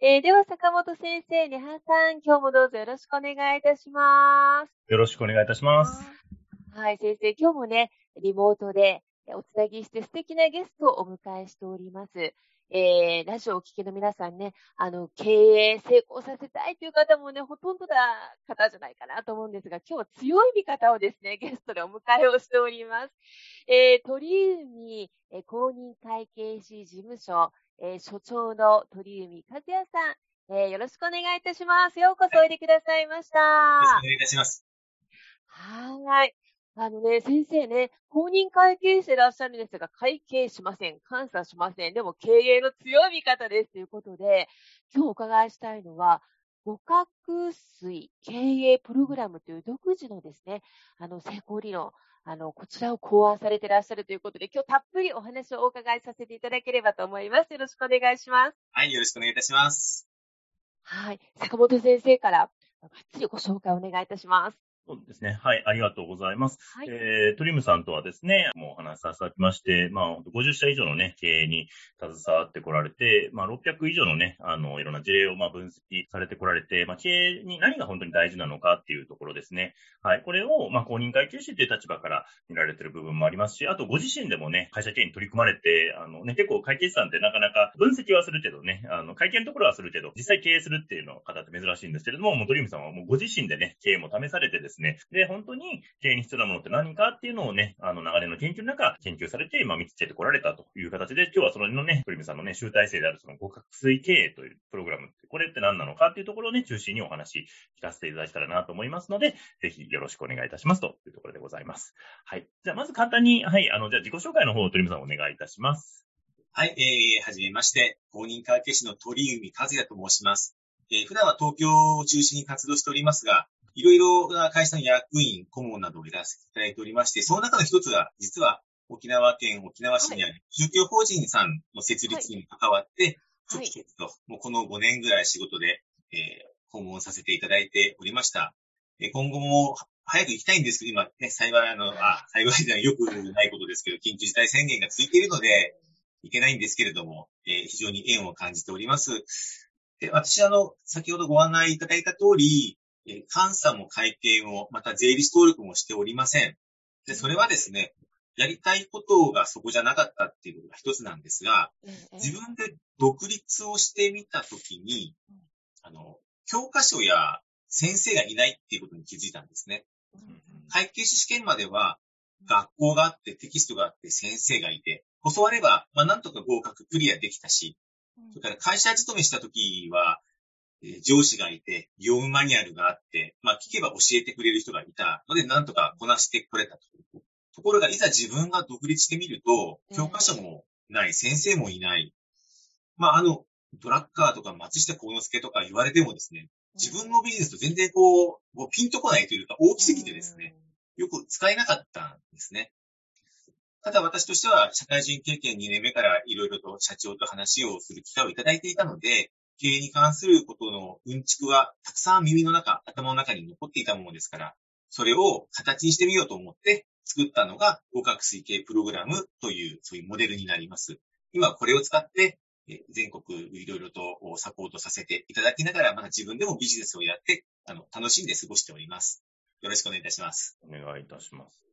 えー、では、坂本先生、根葉さん、今日もどうぞよろしくお願いいたします。よろしくお願いいたします。はい、先生、今日もね、リモートでおつなぎして素敵なゲストをお迎えしております。えー、ラジオをお聞きの皆さんね、あの、経営成功させたいという方もね、ほとんどな方じゃないかなと思うんですが、今日は強い味方をですね、ゲストでお迎えをしております。えー、鳥海、えー、公認会計士事務所、えー、所長の鳥海和也さん、えー、よろしくお願いいたします。ようこそおいでくださいました。よろしくお願いいたします。はい。あのね、先生ね、公認会計士でいらっしゃるんですが、会計しません。監査しません。でも経営の強い味方ですということで、今日お伺いしたいのは、互角水経営プログラムという独自のですね、あの、成功理論、あの、こちらを考案されていらっしゃるということで、今日たっぷりお話をお伺いさせていただければと思います。よろしくお願いします。はい、よろしくお願いいたします。はい、坂本先生から、がっつりご紹介お願いいたします。そうですね。はい、ありがとうございます。はい、えー、トリムさんとはですね、もうお話しさせてまして、まあ、50社以上のね、経営に携わってこられて、まあ、600以上のね、あの、いろんな事例を、まあ、分析されてこられて、まあ、経営に何が本当に大事なのかっていうところですね。はい、これを、まあ、公認会計士っていう立場から見られてる部分もありますし、あと、ご自身でもね、会社経営に取り組まれて、あのね、結構会計士さんってなかなか分析はするけどね、あの、会計のところはするけど、実際経営するっていうの方って珍しいんですけれども、もうトリムさんはもうご自身でね、経営も試されてですね、で、本当に経営に必要なものって何かっていうのをね、あの流れの研究の中、研究されて、今見つけてこられたという形で、今日はそのね、プリムさんのね、集大成であるその互角水経営というプログラム、これって何なのかっていうところをね、中心にお話聞かせていただけたらなと思いますので、ぜひよろしくお願いいたしますというところでございます。はい。じゃあ、まず簡単に、はい、あの、じゃあ自己紹介の方をトリムさんお願いいたします。はい、えー、はじめまして、公認会計士の鳥海和也と申します。えー、普段は東京を中心に活動しておりますが、いろいろな会社の役員、顧問などをやらせていただいておりまして、その中の一つが、実は沖縄県沖縄市にある宗教法人さんの設立に関わって、ちょくちょくと、もうこの5年ぐらい仕事で、えー、訪問させていただいておりました。え今後も早く行きたいんですけど、今ね、幸いあの、あ、幸いじゃない、よくないことですけど、緊急事態宣言が続いているので、いけないんですけれども、えー、非常に縁を感じております。で私、あの、先ほどご案内いただいた通り、え監査も会計も、また税理士登録もしておりません。で、それはですね、やりたいことがそこじゃなかったっていうことが一つなんですが、自分で独立をしてみたときに、あの、教科書や先生がいないっていうことに気づいたんですね。会計士試験までは、学校があって、テキストがあって、先生がいて、教われば、まあ、なんとか合格クリアできたし、それから会社勤めしたときは、え上司がいて、業務マニュアルがあって、まあ聞けば教えてくれる人がいたので、なんとかこなしてこれたと。ところが、いざ自分が独立してみると、教科書もない、先生もいない。まああの、ドラッカーとか松下幸之助とか言われてもですね、自分のビジネスと全然こう、こうピンとこないというか大きすぎてですね、よく使えなかったんですね。ただ私としては社会人経験2年目からいろいろと社長と話をする機会をいただいていたので、経営に関することのうんちくはたくさん耳の中、頭の中に残っていたものですから、それを形にしてみようと思って作ったのが合格推計プログラムという、そういうモデルになります。今これを使って全国いろいろとサポートさせていただきながら、また自分でもビジネスをやって、あの、楽しんで過ごしております。よろしくお願いいたします。お願いいたします。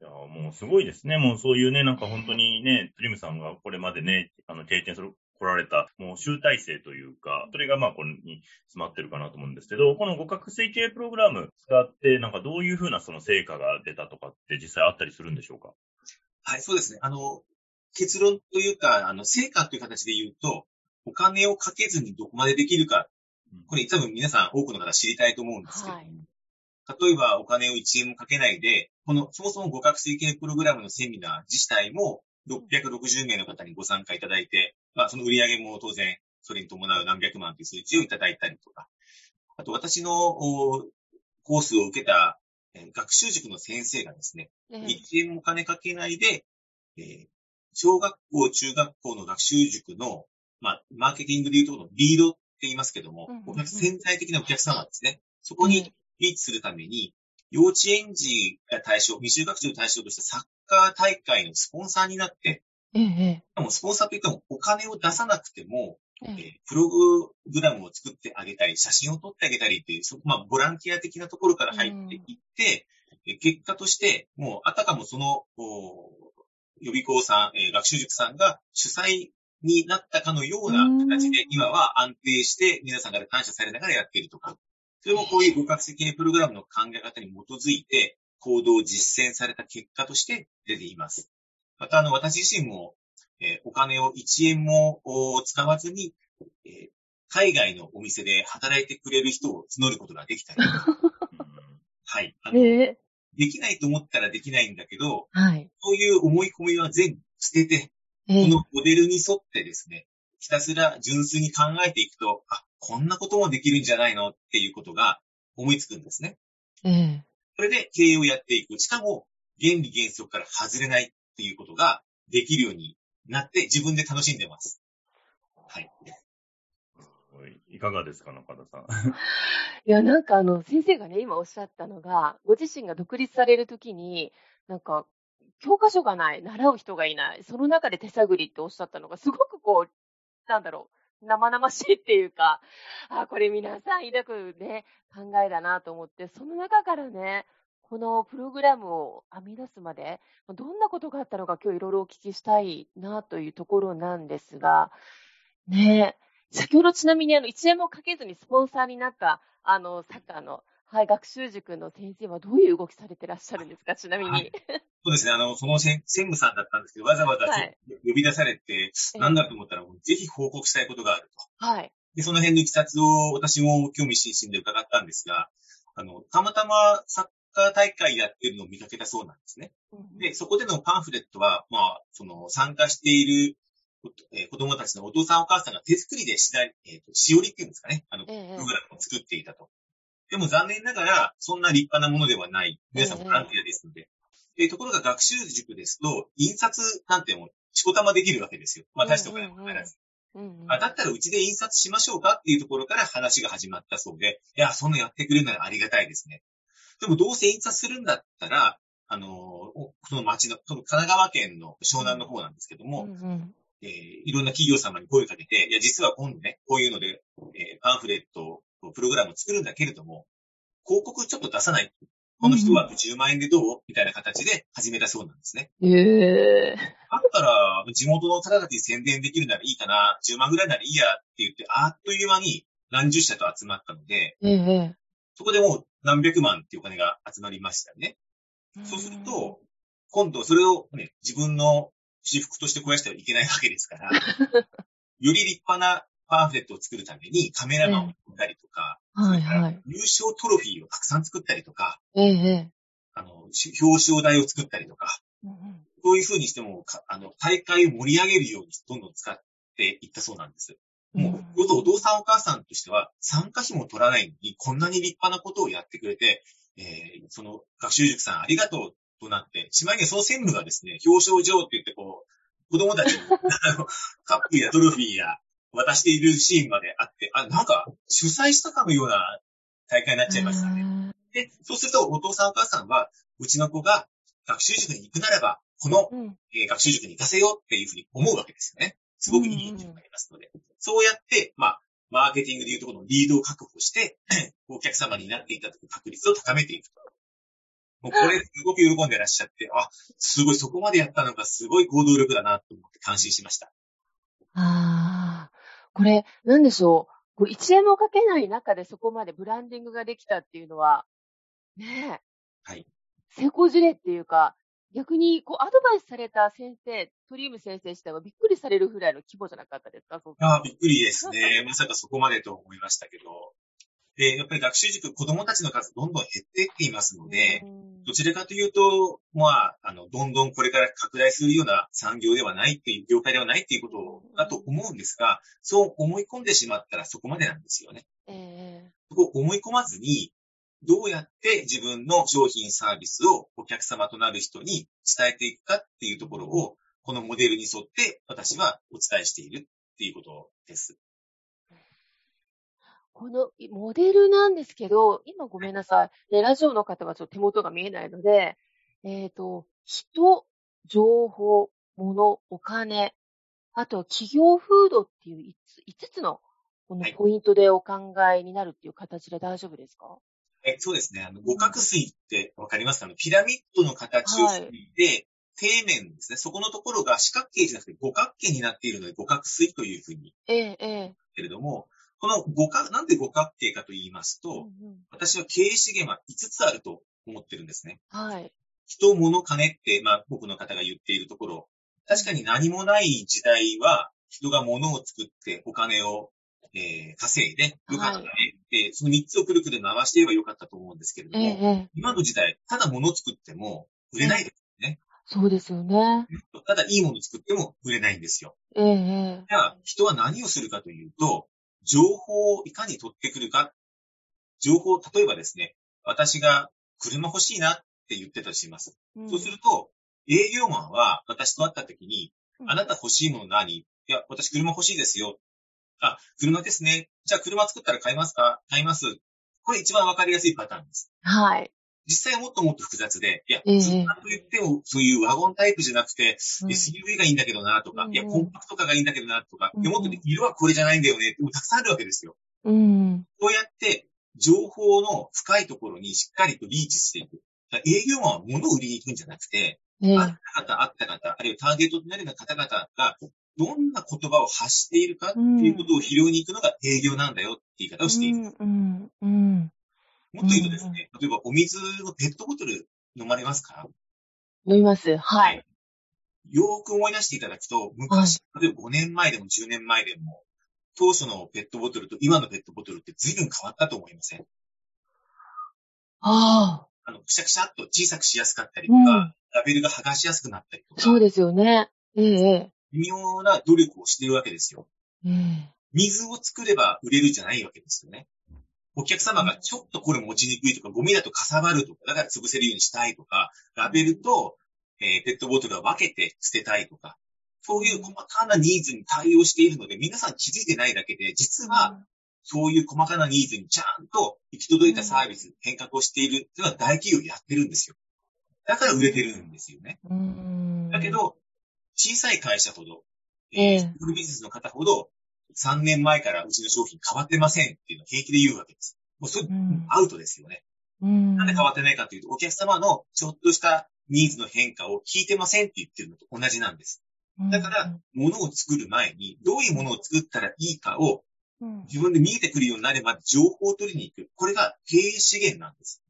いや、もうすごいですね。もうそういうね、なんか本当にね、トリムさんがこれまでね、あの、経験する来られた、もう集大成というか、それがまあこれに詰まってるかなと思うんですけど、この互角推計プログラム使って、なんかどういうふうなその成果が出たとかって実際あったりするんでしょうか？はい、そうですね。あの、結論というか、あの、成果という形で言うと、お金をかけずにどこまでできるか、これ多分皆さん多くの方知りたいと思うんですけども、はい、例えばお金を1円もかけないで、このそもそも互角推計プログラムのセミナー自体も660名の方にご参加いただいて、まあその売り上げも当然それに伴う何百万という数字をいただいたりとか、あと私のコースを受けた学習塾の先生がですね、1円も金かけないで、えー、小学校、中学校の学習塾の、まあ、マーケティングでいうところのリードって言いますけども、うんうん、潜在的なお客様ですね。そこにリーチするために、幼稚園児が対象、未就学児を対象としたサッカー大会のスポンサーになって、ええ、でもスポンサーといってもお金を出さなくても、ええ、プログラムを作ってあげたり、写真を撮ってあげたりっていう、そまあ、ボランティア的なところから入っていって、うん、結果として、もう、あたかもその、予備校さん、えー、学習塾さんが主催になったかのような形で、今は安定して皆さんから感謝されながらやっているとか、それもこういう互角的プログラムの考え方に基づいて、行動を実践された結果として出ています。また、あの、私自身も、えー、お金を1円も使わずに、えー、海外のお店で働いてくれる人を募ることができたり。はい。あの、えーできないと思ったらできないんだけど、はい。そういう思い込みは全部捨てて、このモデルに沿ってですね、ひたすら純粋に考えていくと、あ、こんなこともできるんじゃないのっていうことが思いつくんですね。ええ。それで経営をやっていく。しかも、原理原則から外れないっていうことができるようになって自分で楽しんでます。はい。いかがですか、中田さん。いや、なんかあの、先生がね、今おっしゃったのが、ご自身が独立されるときに、なんか、教科書がない、習う人がいない、その中で手探りっておっしゃったのが、すごくこう、なんだろう、生々しいっていうか、あ、これ皆さん抱くね、考えだなと思って、その中からね、このプログラムを編み出すまで、どんなことがあったのか今日いろいろお聞きしたいなというところなんですが、ね先ほどちなみにあの、1円もかけずにスポンサーになった、あの、サッカーの、はい、学習塾の先生はどういう動きされてらっしゃるんですか、ちなみに。はい、そうですね、あの、その専務さんだったんですけど、わざわざ、呼び出されて、なんだと思ったら、ぜひ報告したいことがあると。はい。で、その辺のいきさつを私も興味津々で伺ったんですが、あの、たまたまサッカー大会やってるのを見かけたそうなんですね。うん、で、そこでのパンフレットは、まあ、その、参加しているえー、子供たちのお父さんお母さんが手作りでしだり、えっ、ー、と、しおりっていうんですかね。あの、プログラムを作っていたと。でも残念ながら、そんな立派なものではない。皆さんボランティアですので。えー、ところが学習塾ですと、印刷なんてもしこたまできるわけですよ。まあ、大したお金もかからず。うんうん、あだったらうちで印刷しましょうかっていうところから話が始まったそうで、いや、そんなやってくれるならありがたいですね。でもどうせ印刷するんだったら、あの、その町の、その神奈川県の湘南の方なんですけども、うんうん、えー、いろんな企業様に声をかけて、いや、実は今度ね、こういうので、えー、パンフレット、プログラムを作るんだけれども、広告ちょっと出さない。この人は10万円でどう？みたいな形で始めたそうなんですね。へえー。あったら、地元の方々に宣伝できるならいいかな、10万ぐらいならいいやって言って、あっという間に何十社と集まったので、えー、そこでもう何百万っていうお金が集まりましたよね。そうすると、今度それをね、自分の私服として肥やしてはいけないわけですから、より立派なパンフレットを作るためにカメラマンを組んだりとか、えはいはい、優勝トロフィーをたくさん作ったりとか、ええ、あの、表彰台を作ったりとか、うん、そういうふうにしても、あの、大会を盛り上げるようにどんどん使っていったそうなんです。もう、よとお父さんお母さんとしては、参加費も取らないのに、こんなに立派なことをやってくれて、えー、その学習塾さんありがとうとなって、しまいにはその専務がですね、表彰状って言ってこう、子供たちに カップやトロフィーや渡しているシーンまであって、あ、なんか主催したかのような大会になっちゃいましたね。で、そうするとお父さんお母さんは、うちの子が学習塾に行くならば、この、うん、えー、学習塾に行かせようっていうふうに思うわけですよね。すごくいい意見がありますので。そうやって、まあ、マーケティングでいうところのリードを確保して、お客様になっていただく確率を高めていくと。もうこれすごく喜んでらっしゃって、あ、すごいそこまでやったのがすごい行動力だなと思って感心しました。ああ。これ、なんでしょう。これ1円もかけない中でそこまでブランディングができたっていうのは、ねえ。はい。成功事例っていうか、逆に、こう、アドバイスされた先生、トリウム先生自体はびっくりされるぐらいの規模じゃなかったですかああ、びっくりですね。まさかそこまでと思いましたけど。で、やっぱり学習塾、子供たちの数どんどん減っていっていますので、どちらかというと、まあ、あの、どんどんこれから拡大するような産業ではないっていう、業界ではないっていうことだと思うんですが、そう思い込んでしまったらそこまでなんですよね。ええそこを思い込まずに、どうやって自分の商品サービスをお客様となる人に伝えていくかっていうところを、このモデルに沿って私はお伝えしているっていうことです。このモデルなんですけど、今ごめんなさい。ね、ラジオの方はちょっと手元が見えないので、えっ、と、人、情報、物、お金、あとは企業風土っていう5つ ,5 つのこのはいポイントでお考えになるっていう形で大丈夫ですか？えそうですね。あの、五角錐ってわかります？かピラミッドの形をしていて、底面ですね。そこのところが四角形じゃなくて五角形になっているので五角錐というふうにええ、ええ。けれども、この五角、なんで五角形かと言いますと、うんうん私は経営資源は5つあると思ってるんですね。はい。人、物、金って、まあ僕の方が言っているところ、確かに何もない時代は、人が物を作ってお金を、えー稼いで、よかったね、でその3つをくるくる回していればよかったと思うんですけれどええ、も、ええ。今の時代、ただ物を作っても売れないです。そうですよね。ただいいものを作っても売れないんですよ。ええ、ええ。じゃあ、人は何をするかというと、情報をいかに取ってくるか。情報、例えばですね、私が車欲しいなって言ってたとします。うんそうすると、営業マンは私と会った時に、うんあなた欲しいもの何？いや、私車欲しいですよ。あ、車ですね。じゃあ車作ったら買いますか？買います。これ一番わかりやすいパターンです。はい。実際はもっともっと複雑で、いや、ええ車と言っても、そういうワゴンタイプじゃなくて、うん SUV がいいんだけどなとか、うんいや、コンパクトカーがいいんだけどなとか、もっとね色はこれじゃないんだよねって、たくさんあるわけですよ。うん。そうやって、情報の深いところにしっかりとリーチしていく。営業マンは物を売りに行くんじゃなくて、ええ。あった方、あった方、あるいはターゲットとなるような方々が、どんな言葉を発しているかっていうことを拾いに行くのが営業なんだよって言い方をしている。うん、うん、うん。もっと言うとですね、例えばお水のペットボトル飲まれますか？飲みます。はい。よーく思い出していただくと、昔、例えば5年前でも10年前でも、当初のペットボトルと今のペットボトルって随分変わったと思いません？ああ。あの、くしゃくしゃっと小さくしやすかったりとか、うん。ラベルが剥がしやすくなったりとか、そうですよね。ええ、微妙な努力をしているわけですよ。ええ。水を作れば売れるじゃないわけですよね。お客様がちょっとこれ持ちにくいとか、ゴミだとかさばるとか、だから潰せるようにしたいとか、ラベルと、えーペットボトルは分けて捨てたいとか、そういう細かなニーズに対応しているので、皆さん気づいてないだけで、実は、そういう細かなニーズにちゃんと行き届いたサービス、変革をしているっていうのは大企業やってるんですよ。だから売れてるんですよね。うん。だけ、ど、小さい会社ほど、えええー、スクールビジネスの方ほど、3年前からうちの商品変わってませんっていうのを平気で言うわけです。もうそれ、うんアウトですよね。うん。なんで変わってないかというと、お客様のちょっとしたニーズの変化を聞いてませんって言ってるのと同じなんです。だから、物を作る前に、どういうものを作ったらいいかをうん、自分で見えてくるようになれば情報を取りに行く。これが経営資源なんです。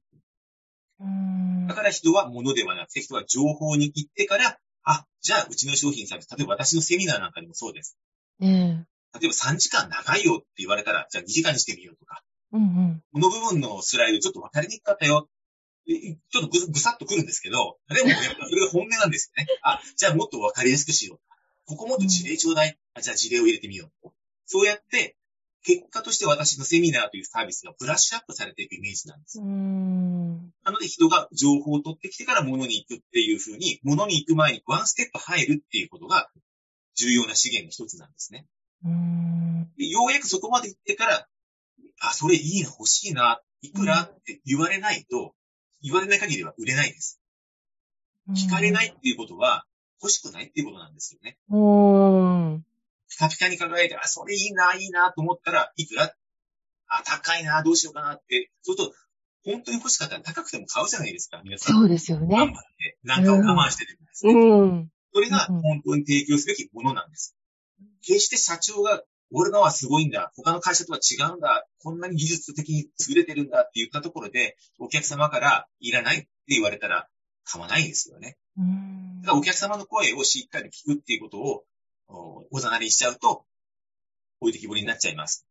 うん。だから人は物ではなくて、人は情報に行ってから、あ、じゃあうちの商品サービス、例えば私のセミナーなんかでもそうです。ええ。例えば3時間長いよって言われたら、じゃあ2時間にしてみようとか、うん、うん。この部分のスライドちょっと分かりにくかったよ。えちょっとぐぐさっとくるんですけど、でもやっぱそれが本音なんですよね。あ、じゃあもっと分かりやすくしよう。ここもっと事例ちょうだい。あじゃあ事例を入れてみよう。そうやって、結果として私のセミナーというサービスがブラッシュアップされていくイメージなんです。うん。なので人が情報を取ってきてから物に行くっていうふうに、物に行く前にワンステップ入るっていうことが重要な資源の一つなんですね。うん。でようやくそこまで行ってから、あ、それいいな、欲しいな、いくらって言われないと、言われない限りは売れないです。聞かれないっていうことは、欲しくないっていうことなんですよね。うん。ピカピカに輝いて、あ、それいいな、いいなと思ったらいくら？あ、高いな、どうしようかなって。そうすると、本当に欲しかったら高くても買うじゃないですか、皆さん。そうですよ頑ね。張って、なんかを我慢してるんですね。うん。それが本当に提供すべきものなんです。決して社長が俺のはすごいんだ。他の会社とは違うんだ。こんなに技術的に優れてるんだって言ったところで、お客様からいらないって言われたら買わないですよね。だからお客様の声をしっかり聞くっていうことをおおざなりにしちゃうと、置いてきぼりになっちゃいます。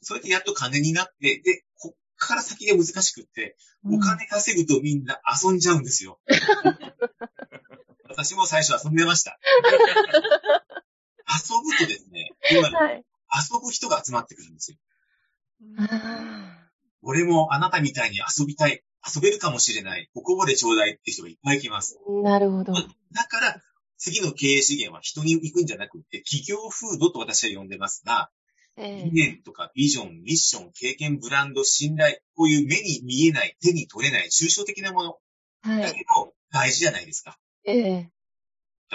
それでやっと金になって、で、こっから先が難しくって、お金稼ぐとみんな遊んじゃうんですよ。私も最初遊んでました。遊ぶとですね、今はい。遊ぶ人が集まってくるんですよ。俺もあなたみたいに遊びたい、遊べるかもしれない、おこぼれちょうだいって人がいっぱい来ます。なるほど。だから、次の経営資源は人に行くんじゃなくて、企業風土と私は呼んでますが、え理念とかビジョン、ミッション、経験、ブランド、信頼、こういう目に見えない、手に取れない、抽象的なものはい。だけど大事じゃないですか。ええ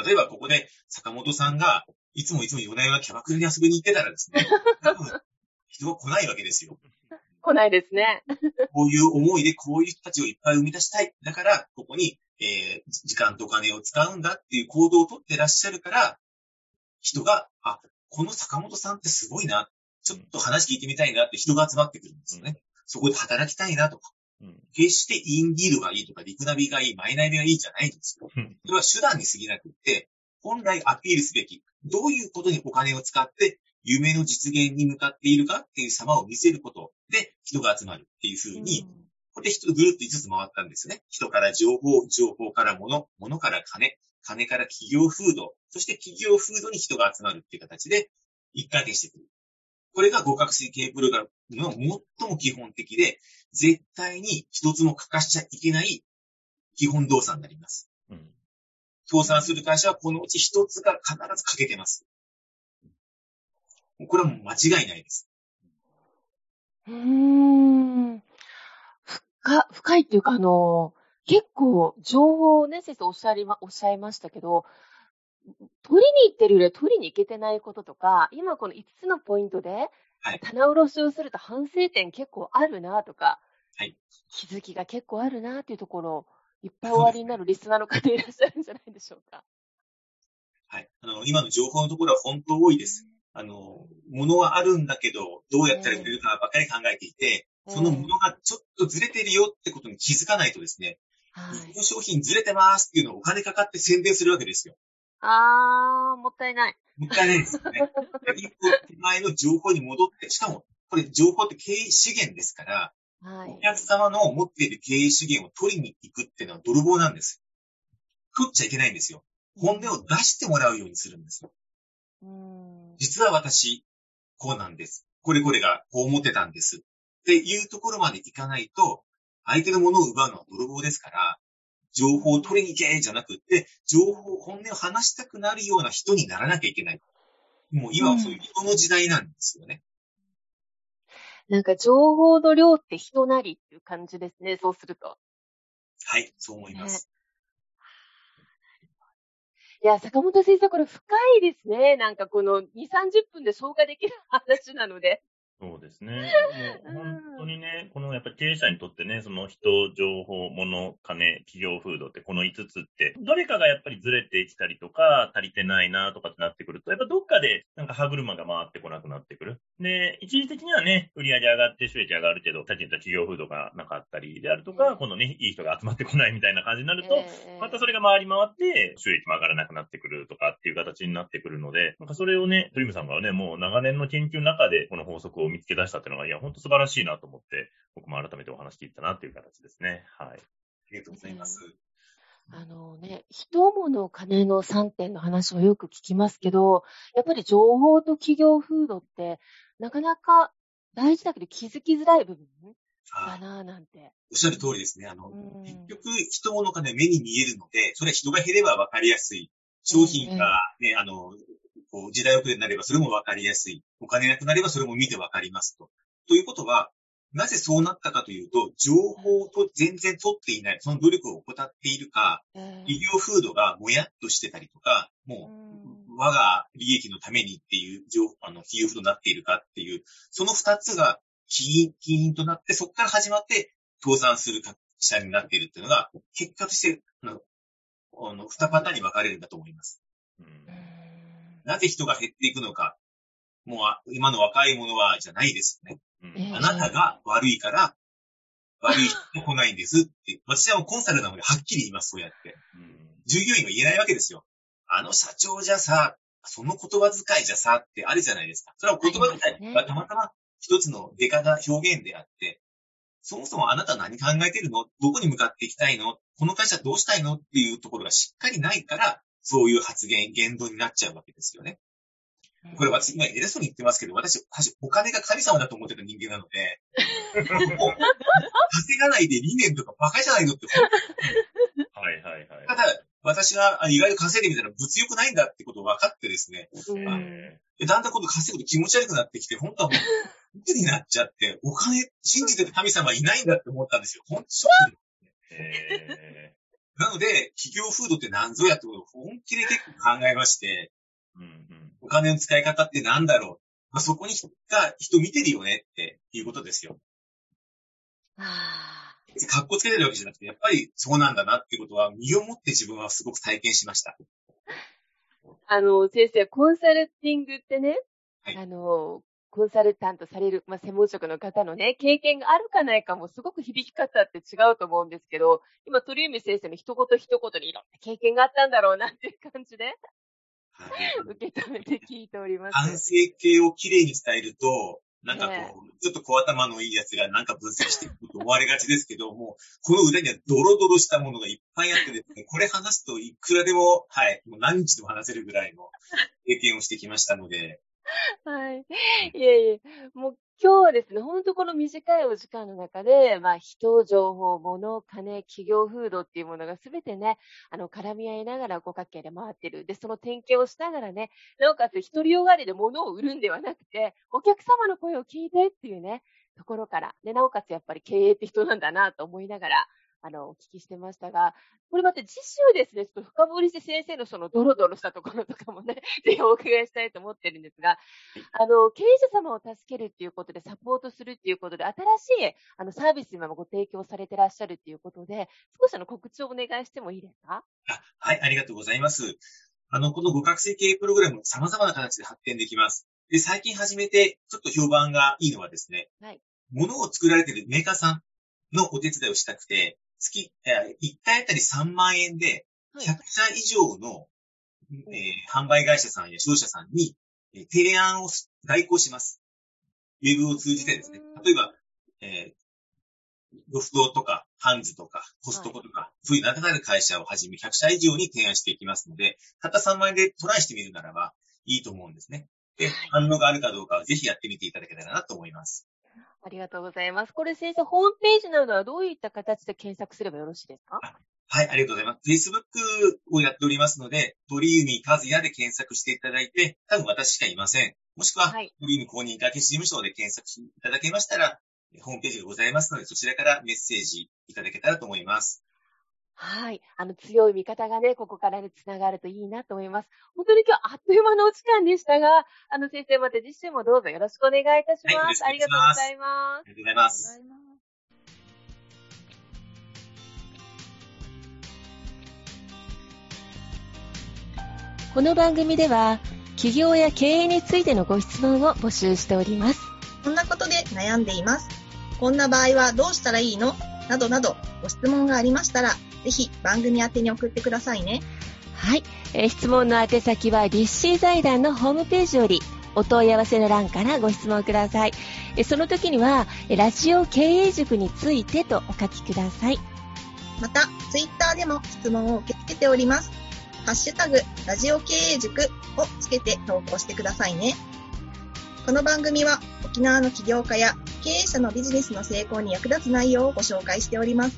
例えばここで坂本さんが、いつもいつも夜な夜なキャバクラに遊びに行ってたらですね、多分人が来ないわけですよ。来ないですね。こういう思いでこういう人たちをいっぱい生み出したい。だから、ここに、えー時間とお金を使うんだっていう行動をとってらっしゃるから、人が、あ、この坂本さんってすごいな。ちょっと話聞いてみたいなって人が集まってくるんですよね。そこで働きたいなとか。うん決してインディールがいいとか、リクナビがいい、マイナビがいいじゃないんですよ。うんそれは手段に過ぎなくって、本来アピールすべき、どういうことにお金を使って、夢の実現に向かっているかっていう様を見せることで人が集まるっていうふうに、これで人ぐるっと5つ回ったんですね。人から情報、情報から物、物から金、金から企業風土、そして企業風土に人が集まるっていう形で一回転してくる。これが合格推計プログラムの最も基本的で、絶対に一つも欠かしちゃいけない基本動作になります。うん倒産する会社はこのうち一つが必ず欠けてます。これはもう間違いないです。うーん。深、深いっていうか、あの、結構、情報をね、先生おっしゃりま、おっしゃいましたけど、取りに行ってるよりは取りに行けてないこととか、今この5つのポイントで、はい棚卸しをすると反省点結構あるなとか、はい気づきが結構あるなっていうところ、いっぱいおありになるリスナーの方いらっしゃるんじゃないでしょうか。はい。あの、今の情報のところは本当多いです。あの、物はあるんだけど、どうやったら売れるかばっかり考えていて、その物がちょっとずれてるよってことに気づかないとですね、はい。この商品ずれてますっていうのをお金かかって宣伝するわけですよ。あー、もったいない。もったいないですよね。一歩手前の情報に戻って、しかも、これ情報って経営資源ですから、はいお。客様の持っている経営資源を取りに行くっていうのは泥棒なんです。取っちゃいけないんですよ。本音を出してもらうようにするんですよ。うーん。実は私、こうなんです。これこれがこう思ってたんです。っていうところまでいかないと、相手のものを奪うのは泥棒ですから、情報を取りに行けじゃなくって、情報、本音を話したくなるような人にならなきゃいけない。もう今はそういう人の時代なんですよね。なんか情報の量って人なりっていう感じですね、そうすると。はい、そう思います。いや、坂本先生、これ深いですね。なんかこの2、30分で消化できる話なので。そうですね。本当にね、このやっぱ経営者にとってね、その人、情報、物、金、企業風土ってこの5つって、どれかがやっぱりずれてきたりとか、足りてないなとかってなってくると、やっぱどっかでなんか歯車が回ってこなくなってくる。で、一時的にはね、売り上げ上がって収益上がるけど、さっき言った企業風土がなかったりであるとか、うんこのね、いい人が集まってこないみたいな感じになると、ええまたそれが回り回って、収益も上がらなくなってくるとかっていう形になってくるので、なんかそれをね、トリムさんがね、もう長年の研究の中でこの法則を見つけ出したっていうのが、いや、ほんと素晴らしいなと思って、僕も改めてお話聞いたなっていう形ですね。はい。ありがとうございます。あのね、人物金の3点の話をよく聞きますけど、やっぱり情報と企業風土って、なかなか大事だけど気づきづらい部分？だあなぁなんて。おっしゃる通りですね。あの、うん結局、人物金目に見えるので、それは人が減れば分かりやすい。商品がね、あの、こう時代遅れになればそれも分かりやすい。お金なくなればそれも見て分かりますと。ということは、なぜそうなったかというと、情報と全然取っていない、その努力を怠っているか、ええ医療風土がもやっとしてたりとか、もう我が利益のためにっていう情、あの、企業風土になっているかっていう、その二つが起因、起因となって、そこから始まって、倒産する会社になっているっていうのが、結果として、あの、あの二パターンに分かれるんだと思います。うんうんなぜ人が減っていくのか。もう今の若い者はじゃないですよね。うんあなたが悪いから、悪い人が来ないんですって。私はもうコンサルなのではっきり言います、そうやって。うん従業員は言えないわけですよ。あの社長じゃさ、その言葉遣いじゃさってあるじゃないですか。それは言葉遣いがたまたま一つの出方、表現であって、そもそもあなた何考えてるの？どこに向かっていきたいの？この会社どうしたいの？っていうところがしっかりないから、そういう発言、言動になっちゃうわけですよね。これ私今偉そうに言ってますけど、私、私お金が神様だと思ってる人間なので、も う稼がないで理念とかバカじゃないのって、はいはいはい。ただ、私はあ意外と稼いでみたら物欲ないんだってことを分かってですね、だんだん今度稼ぐと気持ち悪くなってきて、本当はもう、鬱になっちゃって、お金信じてる神様いないんだって思ったんですよ。本当ショックでーえなので、企業風土って何ぞやってことを本気で結構考えまして、ーうんうんお金の使い方って何だろう？まあ、そこに人が人見てるよねっていうことですよ。あ別に格好つけてるわけじゃなくて、やっぱりそうなんだなってことは、身をもって自分はすごく体験しました。ーあの、先生、コンサルティングってね、はいあの、コンサルタントされる、まあ、専門職の方のね、経験があるかないかもすごく響き方って違うと思うんですけど、今、鳥海先生の一言一言にいろんな経験があったんだろうなっていう感じではい受け止めて聞いております。反省形をきれいに伝えると、なんかこう、ねちょっと小頭のいいやつがなんか分析していくと思われがちですけども、この裏にはドロドロしたものがいっぱいあってですね、これ話すといくらでも、はい、もう何日でも話せるぐらいの経験をしてきましたので、はい。いえいえ、もう今日はですね、ほんとこの短いお時間の中で、まあ人、情報、物、金、企業風土っていうものが全てね、あの、絡み合いながら五角形で回ってる。で、その点検をしながらね、なおかつ独りよがりで物を売るんではなくて、お客様の声を聞いてっていうね、ところから、で、なおかつやっぱり経営って人なんだなと思いながら、あの、お聞きしてましたが、これまた次週ですね、ちょっと深掘りして先生のそのドロドロしたところとかもね、ぜひお伺いしたいと思ってるんですが、あの、経営者様を助けるっていうことで、サポートするっていうことで、新しいあのサービス今もご提供されてらっしゃるっていうことで、少しあの告知をお願いしてもいいですか？あはい、ありがとうございます。あの、この互角性経営プログラム、様々な形で発展できます。で、最近始めて、ちょっと評判がいいのはですね、はい物を作られているメーカーさんのお手伝いをしたくて、月、えー1回あたり3万円で、はい100社以上の、えー販売会社さんや商社さんに、えー提案をし代行します。ウェブを通じてですねうん。例えば、えーロフトとか、ハンズとか、コストコとか、そういう名だたる会社をはじめ100社以上に提案していきますので、たった3万円でトライしてみるならばいいと思うんですね。で、反応があるかどうかはぜひやってみていただけたらなと思います。ありがとうございます。これ先生、ホームページなどはどういった形で検索すればよろしいですか？はい、ありがとうございます。Facebook をやっておりますので、鳥海和也で検索していただいて、多分私しかいません。もしくは、はい鳥海公認会計士事務所で検索していただけましたら、ホームページがございますので、そちらからメッセージいただけたらと思います。はい。あの、強い味方がね、ここからね、繋がるといいなと思います。本当に今日あっという間のお時間でしたが、あの、先生また次週もどうぞよろしくお願いいたします。ありがとうございますあ。りがとうございます。この番組では、企業や経営についてのご質問を募集しております。こんなことで悩んでいます。こんな場合はどうしたらいいの？などなどご質問がありましたら、ぜひ番組宛てに送ってくださいね。はい。えー質問の宛先は、立志財団のホームページより、お問い合わせの欄からご質問ください。えーその時には、えーラジオ経営塾についてとお書きください。また、ツイッターでも質問を受け付けております。ハッシュタグ、ラジオ経営塾をつけて投稿してくださいね。この番組は沖縄の起業家や経営者のビジネスの成功に役立つ内容をご紹介しております。